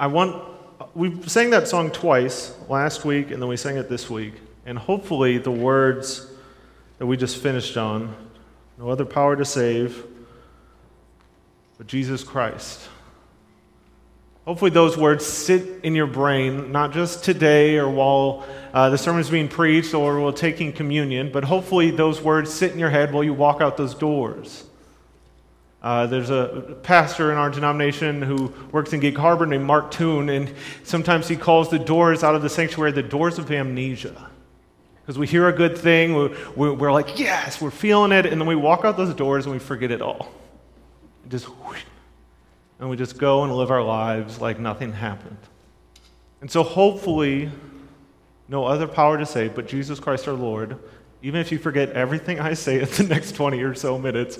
I want, we sang that song twice last week and then we sang it this week. And hopefully, the words that we just finished on no other power to save but Jesus Christ. Hopefully, those words sit in your brain, not just today or while uh, the sermon is being preached or while taking communion, but hopefully, those words sit in your head while you walk out those doors. Uh, there's a pastor in our denomination who works in Gig Harbor named Mark Toon, and sometimes he calls the doors out of the sanctuary the doors of amnesia. Because we hear a good thing, we're, we're, like, yes, we're feeling it, and then we walk out those doors and we forget it all. Just, whoosh, and we just go and live our lives like nothing happened. And so, hopefully, no other power to save but Jesus Christ our Lord, even if you forget everything I say in the next 20 or so minutes,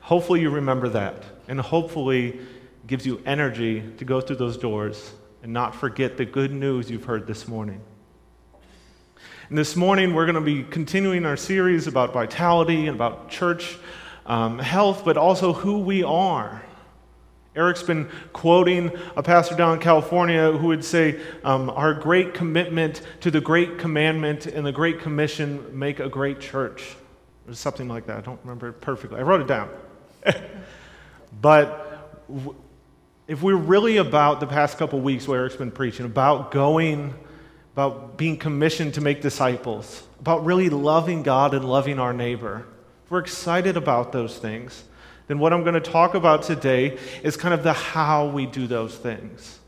Hopefully, you remember that, and hopefully, gives you energy to go through those doors and not forget the good news you've heard this morning. And this morning, we're going to be continuing our series about vitality and about church um, health, but also who we are. Eric's been quoting a pastor down in California who would say, um, Our great commitment to the great commandment and the great commission make a great church. Or something like that. I don't remember it perfectly. I wrote it down. but if we're really about the past couple weeks where Eric's been preaching, about going, about being commissioned to make disciples, about really loving God and loving our neighbor, if we're excited about those things, then what I'm going to talk about today is kind of the how we do those things.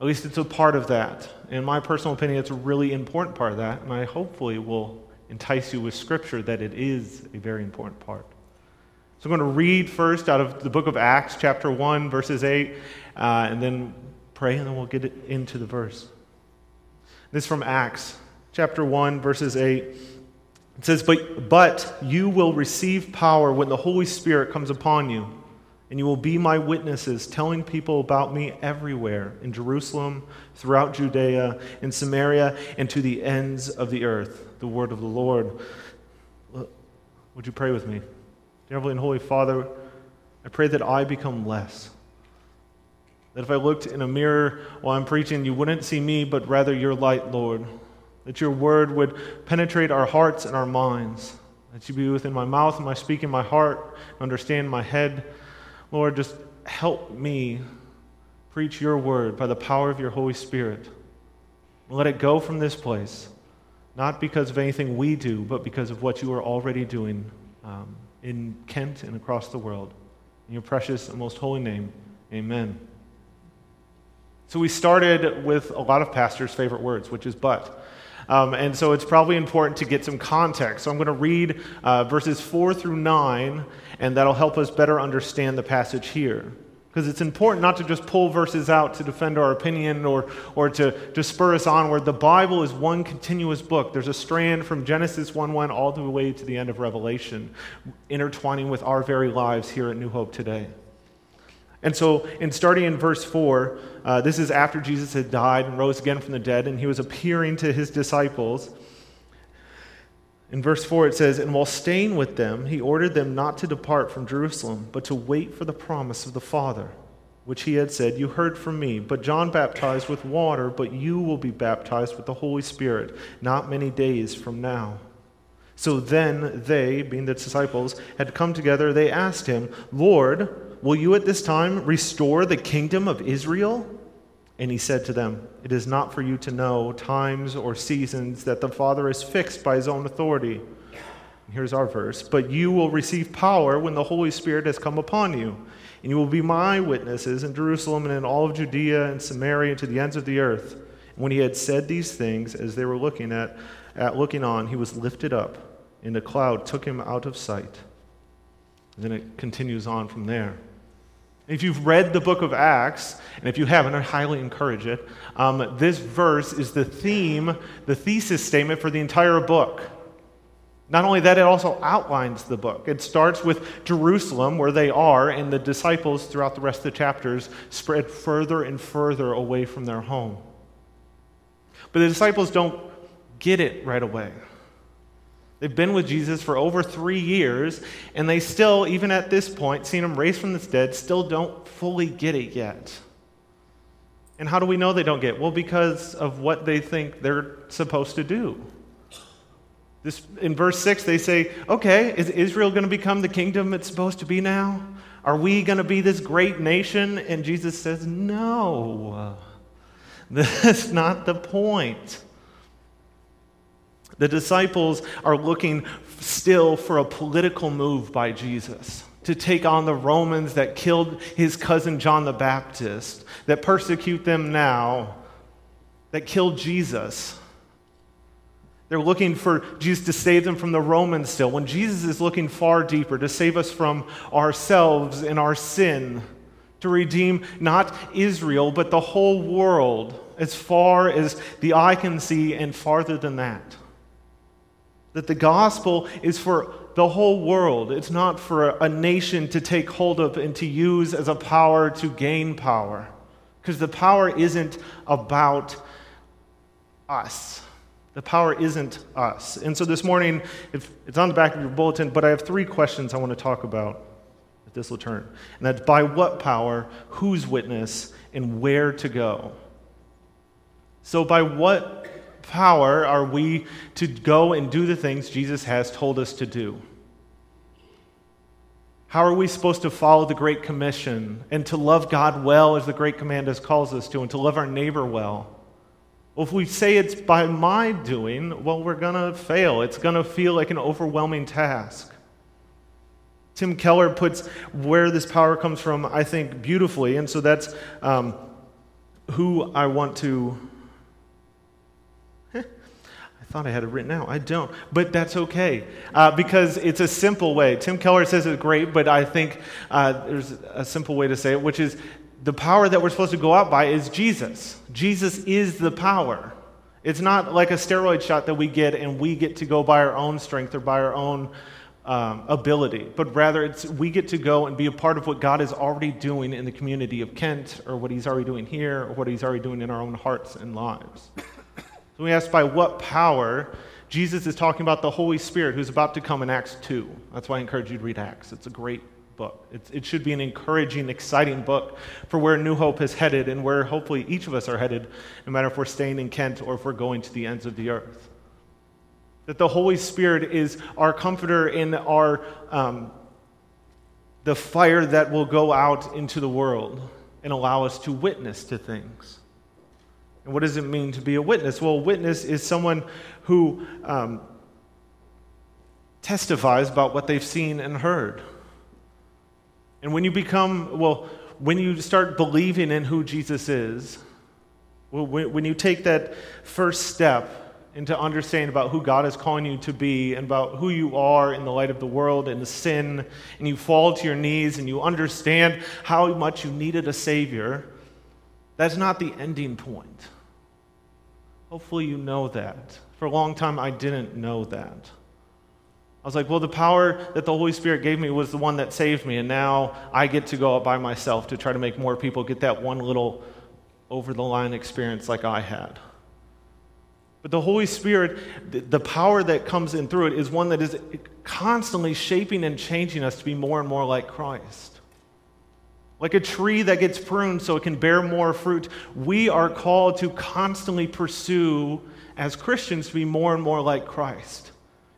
At least it's a part of that. In my personal opinion, it's a really important part of that, and I hopefully will entice you with scripture that it is a very important part. So I'm going to read first out of the book of Acts, chapter 1, verses 8, uh, and then pray, and then we'll get into the verse. This is from Acts, chapter 1, verses 8. It says, but, but you will receive power when the Holy Spirit comes upon you, and you will be my witnesses, telling people about me everywhere in Jerusalem, throughout Judea, in Samaria, and to the ends of the earth. The word of the Lord. Would you pray with me? Dear Heavenly and Holy Father, I pray that I become less. That if I looked in a mirror while I'm preaching, you wouldn't see me, but rather your light, Lord. That your word would penetrate our hearts and our minds. That you be within my mouth and my speak in my heart, understand my head. Lord, just help me preach your word by the power of your Holy Spirit. Let it go from this place, not because of anything we do, but because of what you are already doing. Um, in Kent and across the world. In your precious and most holy name, amen. So we started with a lot of pastors' favorite words, which is but. Um, and so it's probably important to get some context. So I'm going to read uh, verses 4 through 9, and that'll help us better understand the passage here. Because it's important not to just pull verses out to defend our opinion or, or to, to spur us onward. The Bible is one continuous book. There's a strand from Genesis 1 1 all the way to the end of Revelation, intertwining with our very lives here at New Hope today. And so, in starting in verse 4, uh, this is after Jesus had died and rose again from the dead, and he was appearing to his disciples. In verse 4, it says, And while staying with them, he ordered them not to depart from Jerusalem, but to wait for the promise of the Father, which he had said, You heard from me. But John baptized with water, but you will be baptized with the Holy Spirit not many days from now. So then they, being the disciples, had come together. They asked him, Lord, will you at this time restore the kingdom of Israel? And he said to them, It is not for you to know times or seasons that the Father has fixed by his own authority. Here's our verse. But you will receive power when the Holy Spirit has come upon you, and you will be my witnesses in Jerusalem and in all of Judea and Samaria and to the ends of the earth. And when he had said these things, as they were looking at, at looking on, he was lifted up, and a cloud took him out of sight. And then it continues on from there. If you've read the book of Acts, and if you haven't, I highly encourage it. Um, this verse is the theme, the thesis statement for the entire book. Not only that, it also outlines the book. It starts with Jerusalem, where they are, and the disciples throughout the rest of the chapters spread further and further away from their home. But the disciples don't get it right away. They've been with Jesus for over three years, and they still, even at this point, seeing him raised from the dead, still don't fully get it yet. And how do we know they don't get? It? Well, because of what they think they're supposed to do. This, in verse 6, they say, okay, is Israel going to become the kingdom it's supposed to be now? Are we going to be this great nation? And Jesus says, no. That's not the point. The disciples are looking still for a political move by Jesus to take on the Romans that killed his cousin John the Baptist, that persecute them now, that killed Jesus. They're looking for Jesus to save them from the Romans still, when Jesus is looking far deeper to save us from ourselves and our sin, to redeem not Israel, but the whole world as far as the eye can see and farther than that. That the gospel is for the whole world. It's not for a nation to take hold of and to use as a power to gain power. Because the power isn't about us. The power isn't us. And so this morning, if it's on the back of your bulletin, but I have three questions I want to talk about at this turn. And that's by what power, whose witness, and where to go. So, by what power are we to go and do the things Jesus has told us to do? How are we supposed to follow the Great Commission and to love God well as the Great Command calls us to and to love our neighbor well? Well, if we say it's by my doing, well, we're going to fail. It's going to feel like an overwhelming task. Tim Keller puts where this power comes from, I think, beautifully. And so that's um, who I want to thought I had it written out. I don't. But that's okay uh, because it's a simple way. Tim Keller says it's great, but I think uh, there's a simple way to say it, which is the power that we're supposed to go out by is Jesus. Jesus is the power. It's not like a steroid shot that we get and we get to go by our own strength or by our own um, ability, but rather it's we get to go and be a part of what God is already doing in the community of Kent or what He's already doing here or what He's already doing in our own hearts and lives. So we ask by what power Jesus is talking about the Holy Spirit who's about to come in Acts 2. That's why I encourage you to read Acts. It's a great book. It's, it should be an encouraging, exciting book for where New Hope is headed and where hopefully each of us are headed, no matter if we're staying in Kent or if we're going to the ends of the earth. That the Holy Spirit is our comforter in our, um, the fire that will go out into the world and allow us to witness to things. And what does it mean to be a witness? Well, a witness is someone who um, testifies about what they've seen and heard. And when you become, well, when you start believing in who Jesus is, well, when you take that first step into understanding about who God is calling you to be and about who you are in the light of the world and the sin, and you fall to your knees and you understand how much you needed a Savior, that's not the ending point. Hopefully, you know that. For a long time, I didn't know that. I was like, well, the power that the Holy Spirit gave me was the one that saved me, and now I get to go out by myself to try to make more people get that one little over the line experience like I had. But the Holy Spirit, the power that comes in through it, is one that is constantly shaping and changing us to be more and more like Christ. Like a tree that gets pruned so it can bear more fruit, we are called to constantly pursue, as Christians, to be more and more like Christ.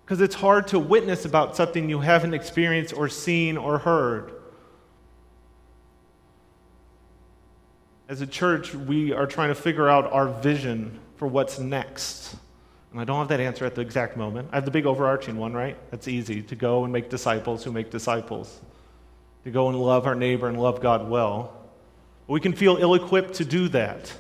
Because it's hard to witness about something you haven't experienced or seen or heard. As a church, we are trying to figure out our vision for what's next. And I don't have that answer at the exact moment. I have the big overarching one, right? That's easy to go and make disciples who make disciples to go and love our neighbor and love God well. We can feel ill equipped to do that.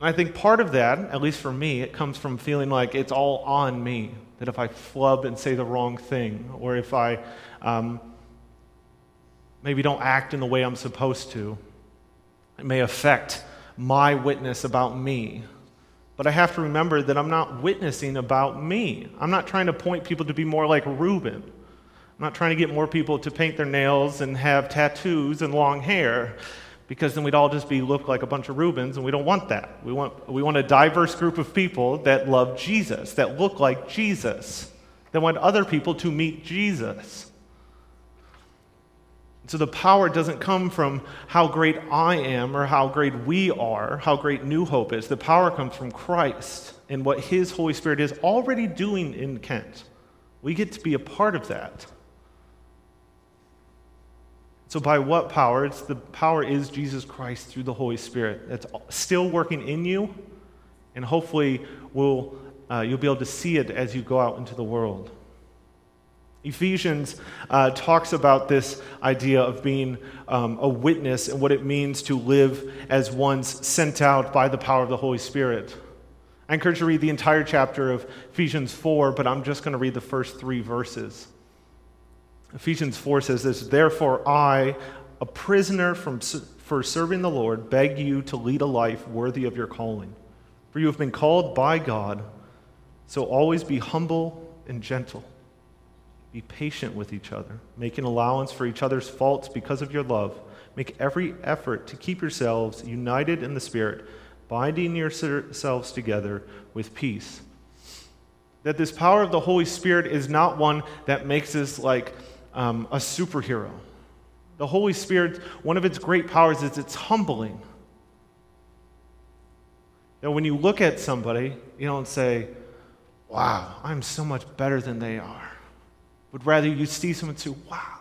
And I think part of that, at least for me, it comes from feeling like it's all on me. That if I flub and say the wrong thing, or if I um, maybe don't act in the way I'm supposed to, it may affect my witness about me. But I have to remember that I'm not witnessing about me. I'm not trying to point people to be more like Reuben. I'm not trying to get more people to paint their nails and have tattoos and long hair because then we'd all just be look like a bunch of Rubens, and we don't want that. We want, we want a diverse group of people that love Jesus, that look like Jesus, that want other people to meet Jesus. So the power doesn't come from how great I am or how great we are, how great New Hope is. The power comes from Christ and what His Holy Spirit is already doing in Kent. We get to be a part of that. So, by what power? It's the power is Jesus Christ through the Holy Spirit. That's still working in you, and hopefully will, uh, you'll be able to see it as you go out into the world. Ephesians uh, talks about this idea of being um, a witness and what it means to live as ones sent out by the power of the Holy Spirit. I encourage you to read the entire chapter of Ephesians 4, but I'm just going to read the first three verses. Ephesians 4 says this Therefore, I, a prisoner from, for serving the Lord, beg you to lead a life worthy of your calling. For you have been called by God, so always be humble and gentle be patient with each other, making allowance for each other's faults because of your love. Make every effort to keep yourselves united in the Spirit, binding yourselves together with peace. That this power of the Holy Spirit is not one that makes us like um, a superhero. The Holy Spirit, one of its great powers is it's humbling. That when you look at somebody, you don't say, wow, I'm so much better than they are but rather you see someone say, wow,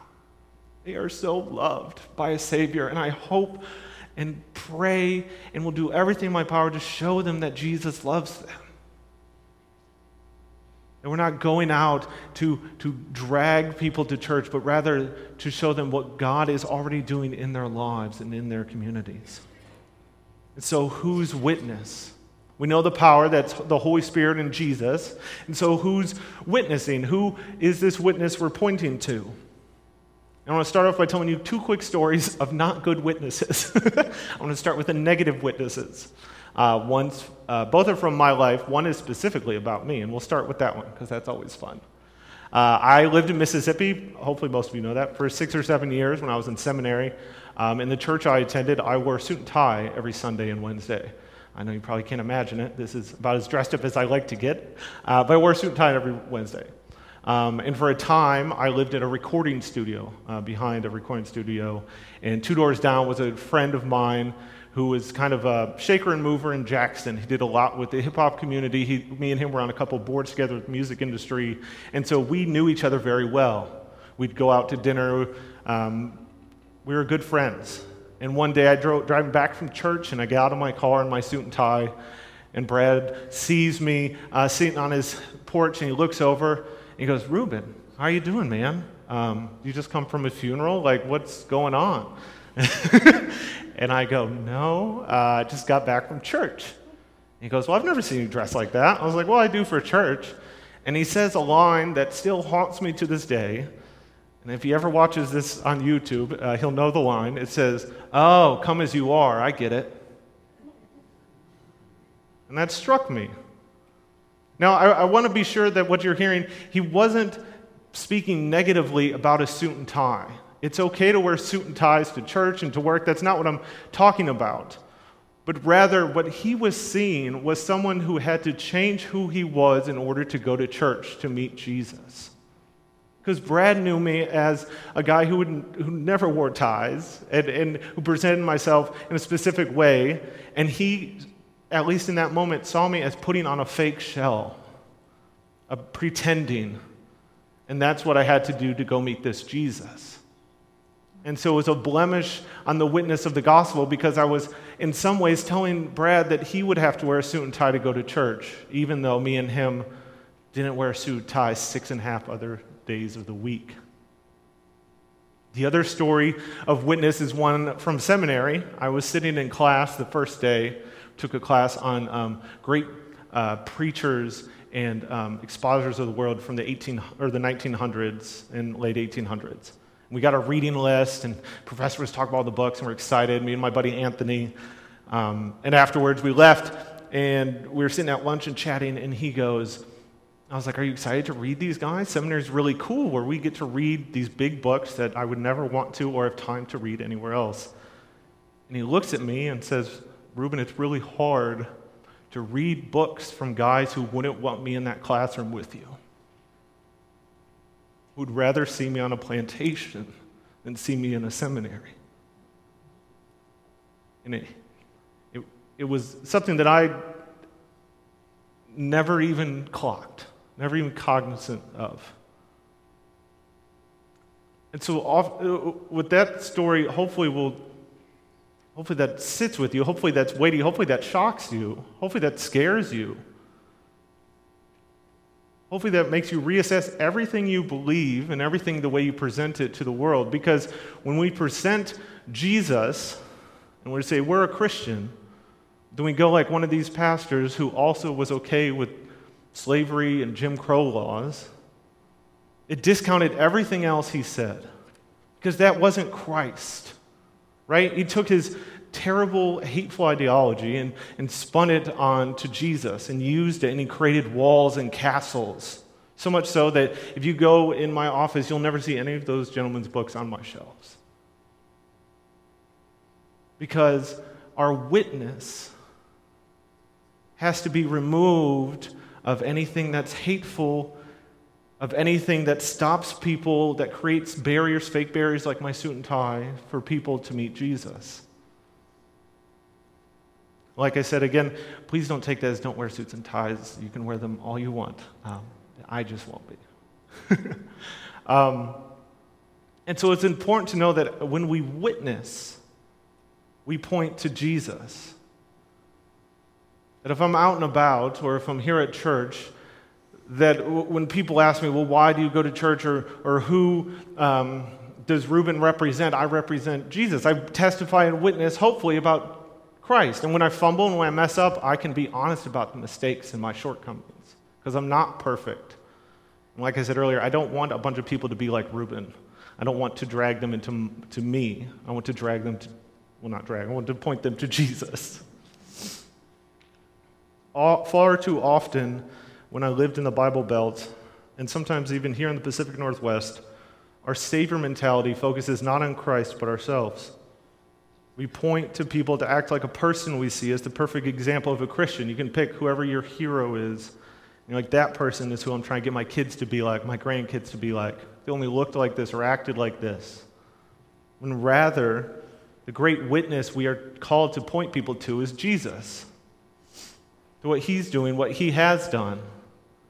they are so loved by a Savior. And I hope and pray and will do everything in my power to show them that Jesus loves them. And we're not going out to, to drag people to church, but rather to show them what God is already doing in their lives and in their communities. And so, whose witness? We know the power that's the Holy Spirit and Jesus. And so, who's witnessing? Who is this witness we're pointing to? I want to start off by telling you two quick stories of not good witnesses. I want to start with the negative witnesses. Uh, one's, uh, both are from my life. One is specifically about me, and we'll start with that one because that's always fun. Uh, I lived in Mississippi, hopefully, most of you know that, for six or seven years when I was in seminary. Um, in the church I attended, I wore suit and tie every Sunday and Wednesday. I know you probably can't imagine it. This is about as dressed up as I like to get. Uh, but I wore suit and tie every Wednesday. Um, and for a time, I lived in a recording studio, uh, behind a recording studio. And two doors down was a friend of mine who was kind of a shaker and mover in Jackson. He did a lot with the hip hop community. He, me and him were on a couple boards together with the music industry. And so we knew each other very well. We'd go out to dinner. Um, we were good friends. And one day I drove driving back from church and I get out of my car in my suit and tie. And Brad sees me uh, sitting on his porch and he looks over and he goes, Ruben, how are you doing, man? Um, you just come from a funeral? Like, what's going on? and I go, no, uh, I just got back from church. He goes, well, I've never seen you dressed like that. I was like, well, I do for church. And he says a line that still haunts me to this day. And if he ever watches this on YouTube, uh, he'll know the line. It says, Oh, come as you are, I get it. And that struck me. Now, I, I want to be sure that what you're hearing, he wasn't speaking negatively about a suit and tie. It's okay to wear suit and ties to church and to work. That's not what I'm talking about. But rather, what he was seeing was someone who had to change who he was in order to go to church to meet Jesus. Because Brad knew me as a guy who, who never wore ties and, and who presented myself in a specific way. And he, at least in that moment, saw me as putting on a fake shell, a pretending. And that's what I had to do to go meet this Jesus. And so it was a blemish on the witness of the gospel because I was, in some ways, telling Brad that he would have to wear a suit and tie to go to church, even though me and him didn't wear a suit and tie six and a half other days of the week. The other story of witness is one from seminary. I was sitting in class the first day, took a class on um, great uh, preachers and um, expositors of the world from the 18 or the 1900s and late 1800s. We got a reading list, and professor was talking about all the books, and we're excited. Me and my buddy Anthony. Um, and afterwards, we left, and we were sitting at lunch and chatting, and he goes, I was like, Are you excited to read these guys? Seminary is really cool where we get to read these big books that I would never want to or have time to read anywhere else. And he looks at me and says, Ruben, it's really hard to read books from guys who wouldn't want me in that classroom with you, who'd rather see me on a plantation than see me in a seminary. And it, it, it was something that I never even clocked, never even cognizant of. And so, off, uh, with that story, hopefully, we'll, hopefully that sits with you. Hopefully, that's weighty. Hopefully, that shocks you. Hopefully, that scares you. Hopefully, that makes you reassess everything you believe and everything the way you present it to the world. Because when we present Jesus and we say we're a Christian, then we go like one of these pastors who also was okay with slavery and Jim Crow laws it discounted everything else he said because that wasn't Christ, right? He took his terrible, hateful ideology and, and spun it on to Jesus and used it, and he created walls and castles. So much so that if you go in my office, you'll never see any of those gentlemen's books on my shelves. Because our witness has to be removed of anything that's hateful of anything that stops people, that creates barriers, fake barriers like my suit and tie, for people to meet Jesus. Like I said again, please don't take that as don't wear suits and ties. You can wear them all you want. Um, I just won't be. um, and so it's important to know that when we witness, we point to Jesus. That if I'm out and about or if I'm here at church, that when people ask me, well, why do you go to church or, or who um, does Reuben represent? I represent Jesus. I testify and witness, hopefully, about Christ. And when I fumble and when I mess up, I can be honest about the mistakes and my shortcomings because I'm not perfect. And like I said earlier, I don't want a bunch of people to be like Reuben. I don't want to drag them into to me. I want to drag them to, well, not drag, I want to point them to Jesus. All, far too often, when I lived in the Bible Belt, and sometimes even here in the Pacific Northwest, our Savior mentality focuses not on Christ, but ourselves. We point to people to act like a person we see as the perfect example of a Christian. You can pick whoever your hero is. You're like, that person is who I'm trying to get my kids to be like, my grandkids to be like. They only looked like this or acted like this. When rather, the great witness we are called to point people to is Jesus, to what he's doing, what he has done.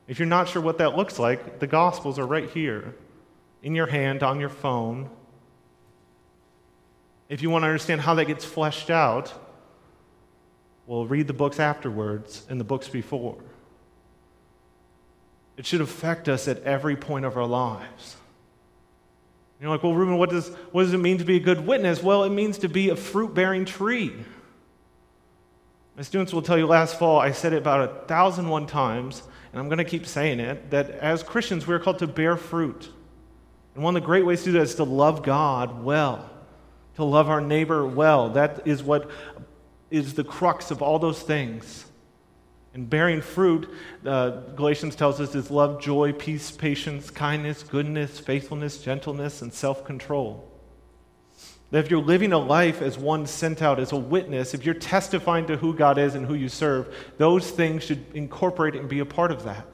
If you're not sure what that looks like, the Gospels are right here in your hand, on your phone. If you want to understand how that gets fleshed out, well, read the books afterwards and the books before. It should affect us at every point of our lives. You're like, well, Reuben, what does, what does it mean to be a good witness? Well, it means to be a fruit bearing tree. My students will tell you last fall, I said it about a thousand one times and I'm going to keep saying it, that as Christians, we are called to bear fruit. And one of the great ways to do that is to love God well, to love our neighbor well. That is what is the crux of all those things. And bearing fruit, uh, Galatians tells us, is love, joy, peace, patience, kindness, goodness, faithfulness, gentleness, and self control. That if you're living a life as one sent out as a witness, if you're testifying to who God is and who you serve, those things should incorporate and be a part of that.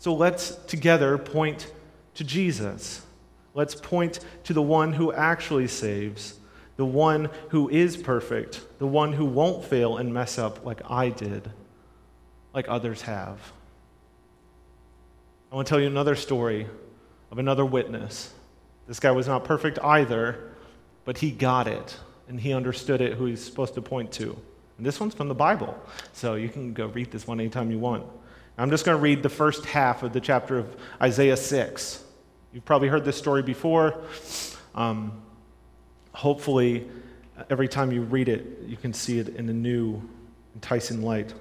So let's together point to Jesus. Let's point to the one who actually saves, the one who is perfect, the one who won't fail and mess up like I did, like others have. I want to tell you another story of another witness this guy was not perfect either, but he got it and he understood it, who he's supposed to point to. And this one's from the Bible, so you can go read this one anytime you want. I'm just going to read the first half of the chapter of Isaiah 6. You've probably heard this story before. Um, hopefully, every time you read it, you can see it in a new, enticing light.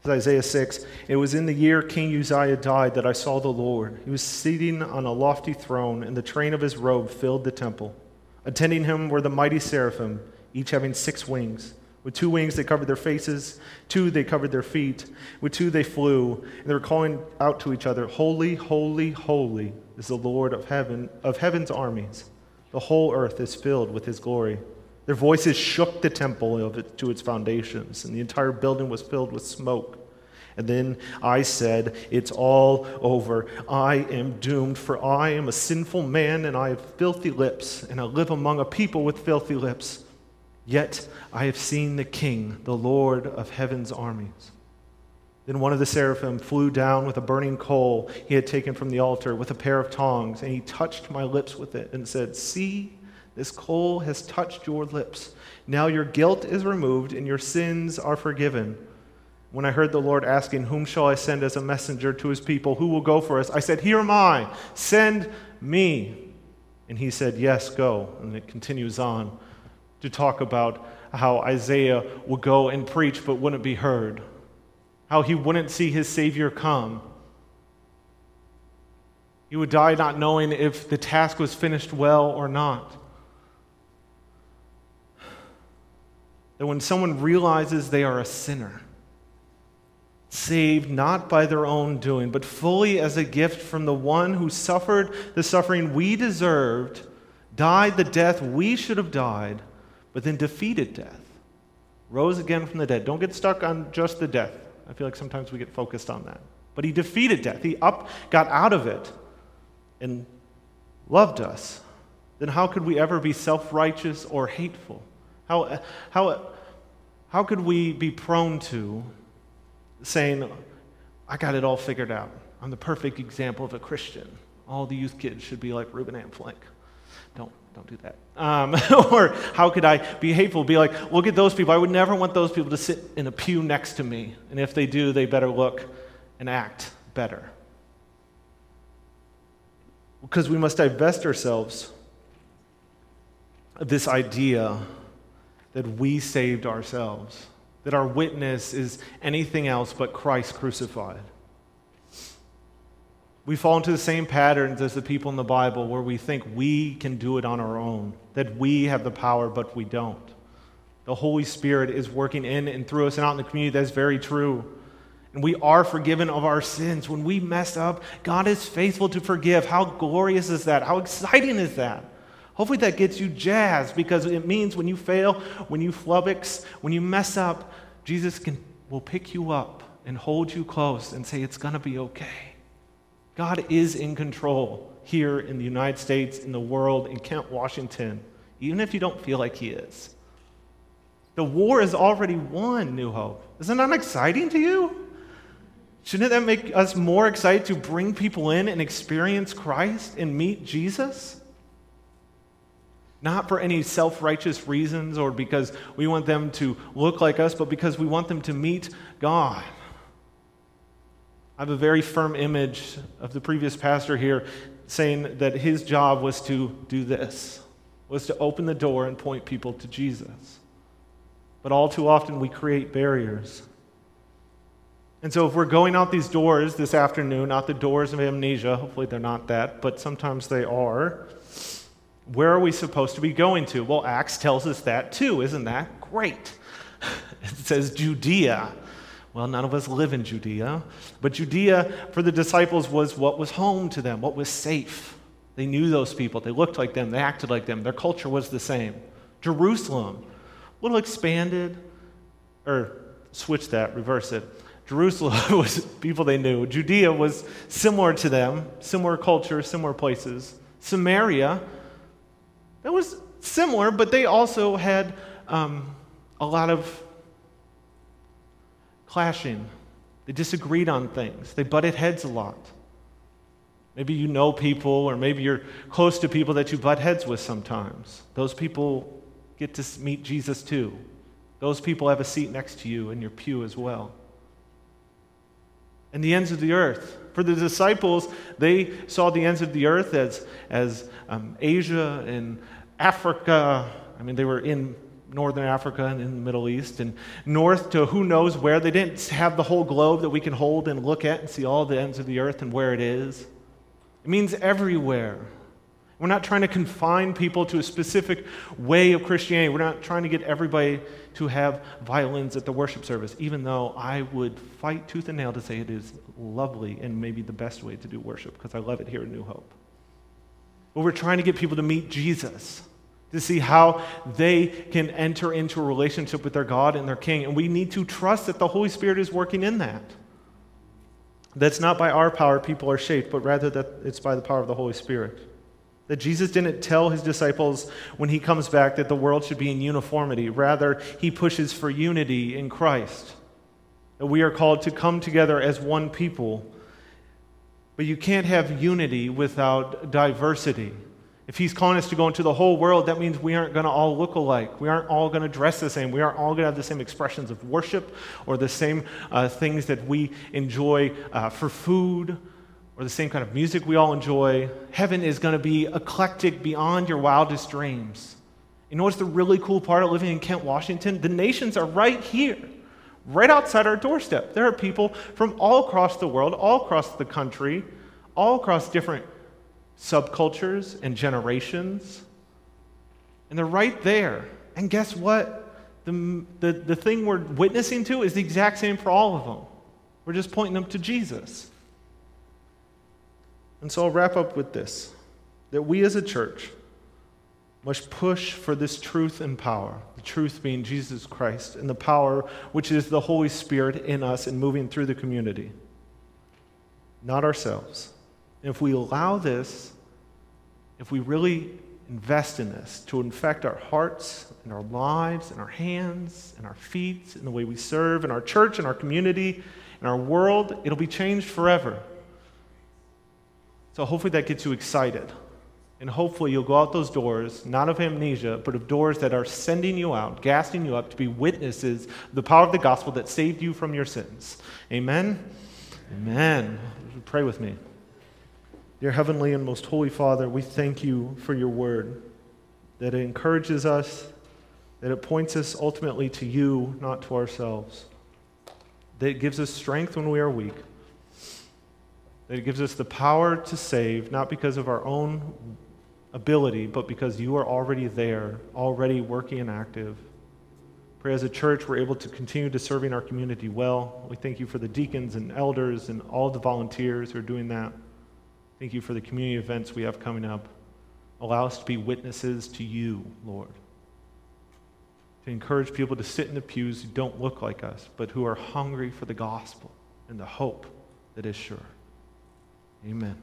It's Isaiah 6 It was in the year King Uzziah died that I saw the Lord. He was sitting on a lofty throne, and the train of his robe filled the temple. Attending him were the mighty seraphim, each having six wings. With two wings they covered their faces, two they covered their feet, with two they flew, and they were calling out to each other, Holy, holy, holy is the Lord of heaven of heaven's armies. The whole earth is filled with his glory. Their voices shook the temple it, to its foundations, and the entire building was filled with smoke. And then I said, It's all over. I am doomed, for I am a sinful man, and I have filthy lips, and I live among a people with filthy lips. Yet I have seen the King, the Lord of heaven's armies. Then one of the seraphim flew down with a burning coal he had taken from the altar with a pair of tongs, and he touched my lips with it and said, See, this coal has touched your lips. Now your guilt is removed, and your sins are forgiven. When I heard the Lord asking, Whom shall I send as a messenger to his people? Who will go for us? I said, Here am I. Send me. And he said, Yes, go. And it continues on to talk about how Isaiah would go and preach but wouldn't be heard, how he wouldn't see his Savior come. He would die not knowing if the task was finished well or not. That when someone realizes they are a sinner, saved not by their own doing, but fully as a gift from the one who suffered the suffering we deserved, died the death we should have died, but then defeated death, rose again from the dead. Don't get stuck on just the death. I feel like sometimes we get focused on that. But he defeated death. He up got out of it and loved us. Then how could we ever be self-righteous or hateful? How, how, how could we be prone to saying, I got it all figured out. I'm the perfect example of a Christian. All the youth kids should be like Ruben Amflink. Don't, don't do that. Um, or how could I be hateful? Be like, look at those people. I would never want those people to sit in a pew next to me. And if they do, they better look and act better. Because we must divest ourselves of this idea that we saved ourselves that our witness is anything else but Christ crucified. We fall into the same patterns as the people in the Bible where we think we can do it on our own, that we have the power, but we don't. The Holy Spirit is working in and through us and out in the community. That's very true. And we are forgiven of our sins. When we mess up, God is faithful to forgive. How glorious is that? How exciting is that? Hopefully that gets you jazzed because it means when you fail, when you flubbox, when you mess up, Jesus can, will pick you up and hold you close and say, It's going to be okay. God is in control here in the United States, in the world, in Kent, Washington, even if you don't feel like He is. The war is already won, New Hope. Isn't that exciting to you? Shouldn't that make us more excited to bring people in and experience Christ and meet Jesus? Not for any self righteous reasons or because we want them to look like us, but because we want them to meet God. I have a very firm image of the previous pastor here saying that his job was to do this, was to open the door and point people to Jesus. But all too often we create barriers. And so, if we're going out these doors this afternoon, not the doors of amnesia, hopefully they're not that, but sometimes they are, where are we supposed to be going to? Well, Acts tells us that too. Isn't that great? It says Judea. Well, none of us live in Judea, but Judea for the disciples was what was home to them, what was safe. They knew those people. They looked like them. They acted like them. Their culture was the same. Jerusalem, a little expanded, or switch that, reverse it. Jerusalem was people they knew. Judea was similar to them, similar culture, similar places. Samaria, that was similar, but they also had um, a lot of clashing. They disagreed on things, they butted heads a lot. Maybe you know people, or maybe you're close to people that you butt heads with sometimes. Those people get to meet Jesus too. Those people have a seat next to you in your pew as well. And the ends of the earth. For the disciples, they saw the ends of the earth as, as um, Asia and Africa. I mean, they were in northern Africa and in the Middle East, and north to who knows where. They didn't have the whole globe that we can hold and look at and see all the ends of the earth and where it is. It means everywhere. We're not trying to confine people to a specific way of Christianity. We're not trying to get everybody to have violins at the worship service, even though I would fight tooth and nail to say it is lovely and maybe the best way to do worship because I love it here at New Hope. But we're trying to get people to meet Jesus, to see how they can enter into a relationship with their God and their King. And we need to trust that the Holy Spirit is working in that. That's not by our power people are shaped, but rather that it's by the power of the Holy Spirit. That Jesus didn't tell his disciples when he comes back that the world should be in uniformity. Rather, he pushes for unity in Christ. That we are called to come together as one people. But you can't have unity without diversity. If he's calling us to go into the whole world, that means we aren't going to all look alike. We aren't all going to dress the same. We aren't all going to have the same expressions of worship or the same uh, things that we enjoy uh, for food or the same kind of music we all enjoy. Heaven is going to be eclectic beyond your wildest dreams. You know what's the really cool part of living in Kent, Washington? The nations are right here, right outside our doorstep. There are people from all across the world, all across the country, all across different subcultures and generations. And they're right there. And guess what? The, the, the thing we're witnessing to is the exact same for all of them. We're just pointing them to Jesus. And so I'll wrap up with this that we as a church must push for this truth and power. The truth being Jesus Christ, and the power which is the Holy Spirit in us and moving through the community, not ourselves. And if we allow this, if we really invest in this to infect our hearts and our lives and our hands and our feet and the way we serve in our church and our community and our world, it'll be changed forever. So hopefully that gets you excited. And hopefully you'll go out those doors, not of amnesia, but of doors that are sending you out, gassing you up to be witnesses of the power of the gospel that saved you from your sins. Amen? Amen. Pray with me. Dear Heavenly and Most Holy Father, we thank you for your word, that it encourages us, that it points us ultimately to you, not to ourselves, that it gives us strength when we are weak, that it gives us the power to save, not because of our own ability, but because you are already there, already working and active. Pray as a church we're able to continue to serving our community well. We thank you for the deacons and elders and all the volunteers who are doing that. Thank you for the community events we have coming up. Allow us to be witnesses to you, Lord. To encourage people to sit in the pews who don't look like us, but who are hungry for the gospel and the hope that is sure. Amen.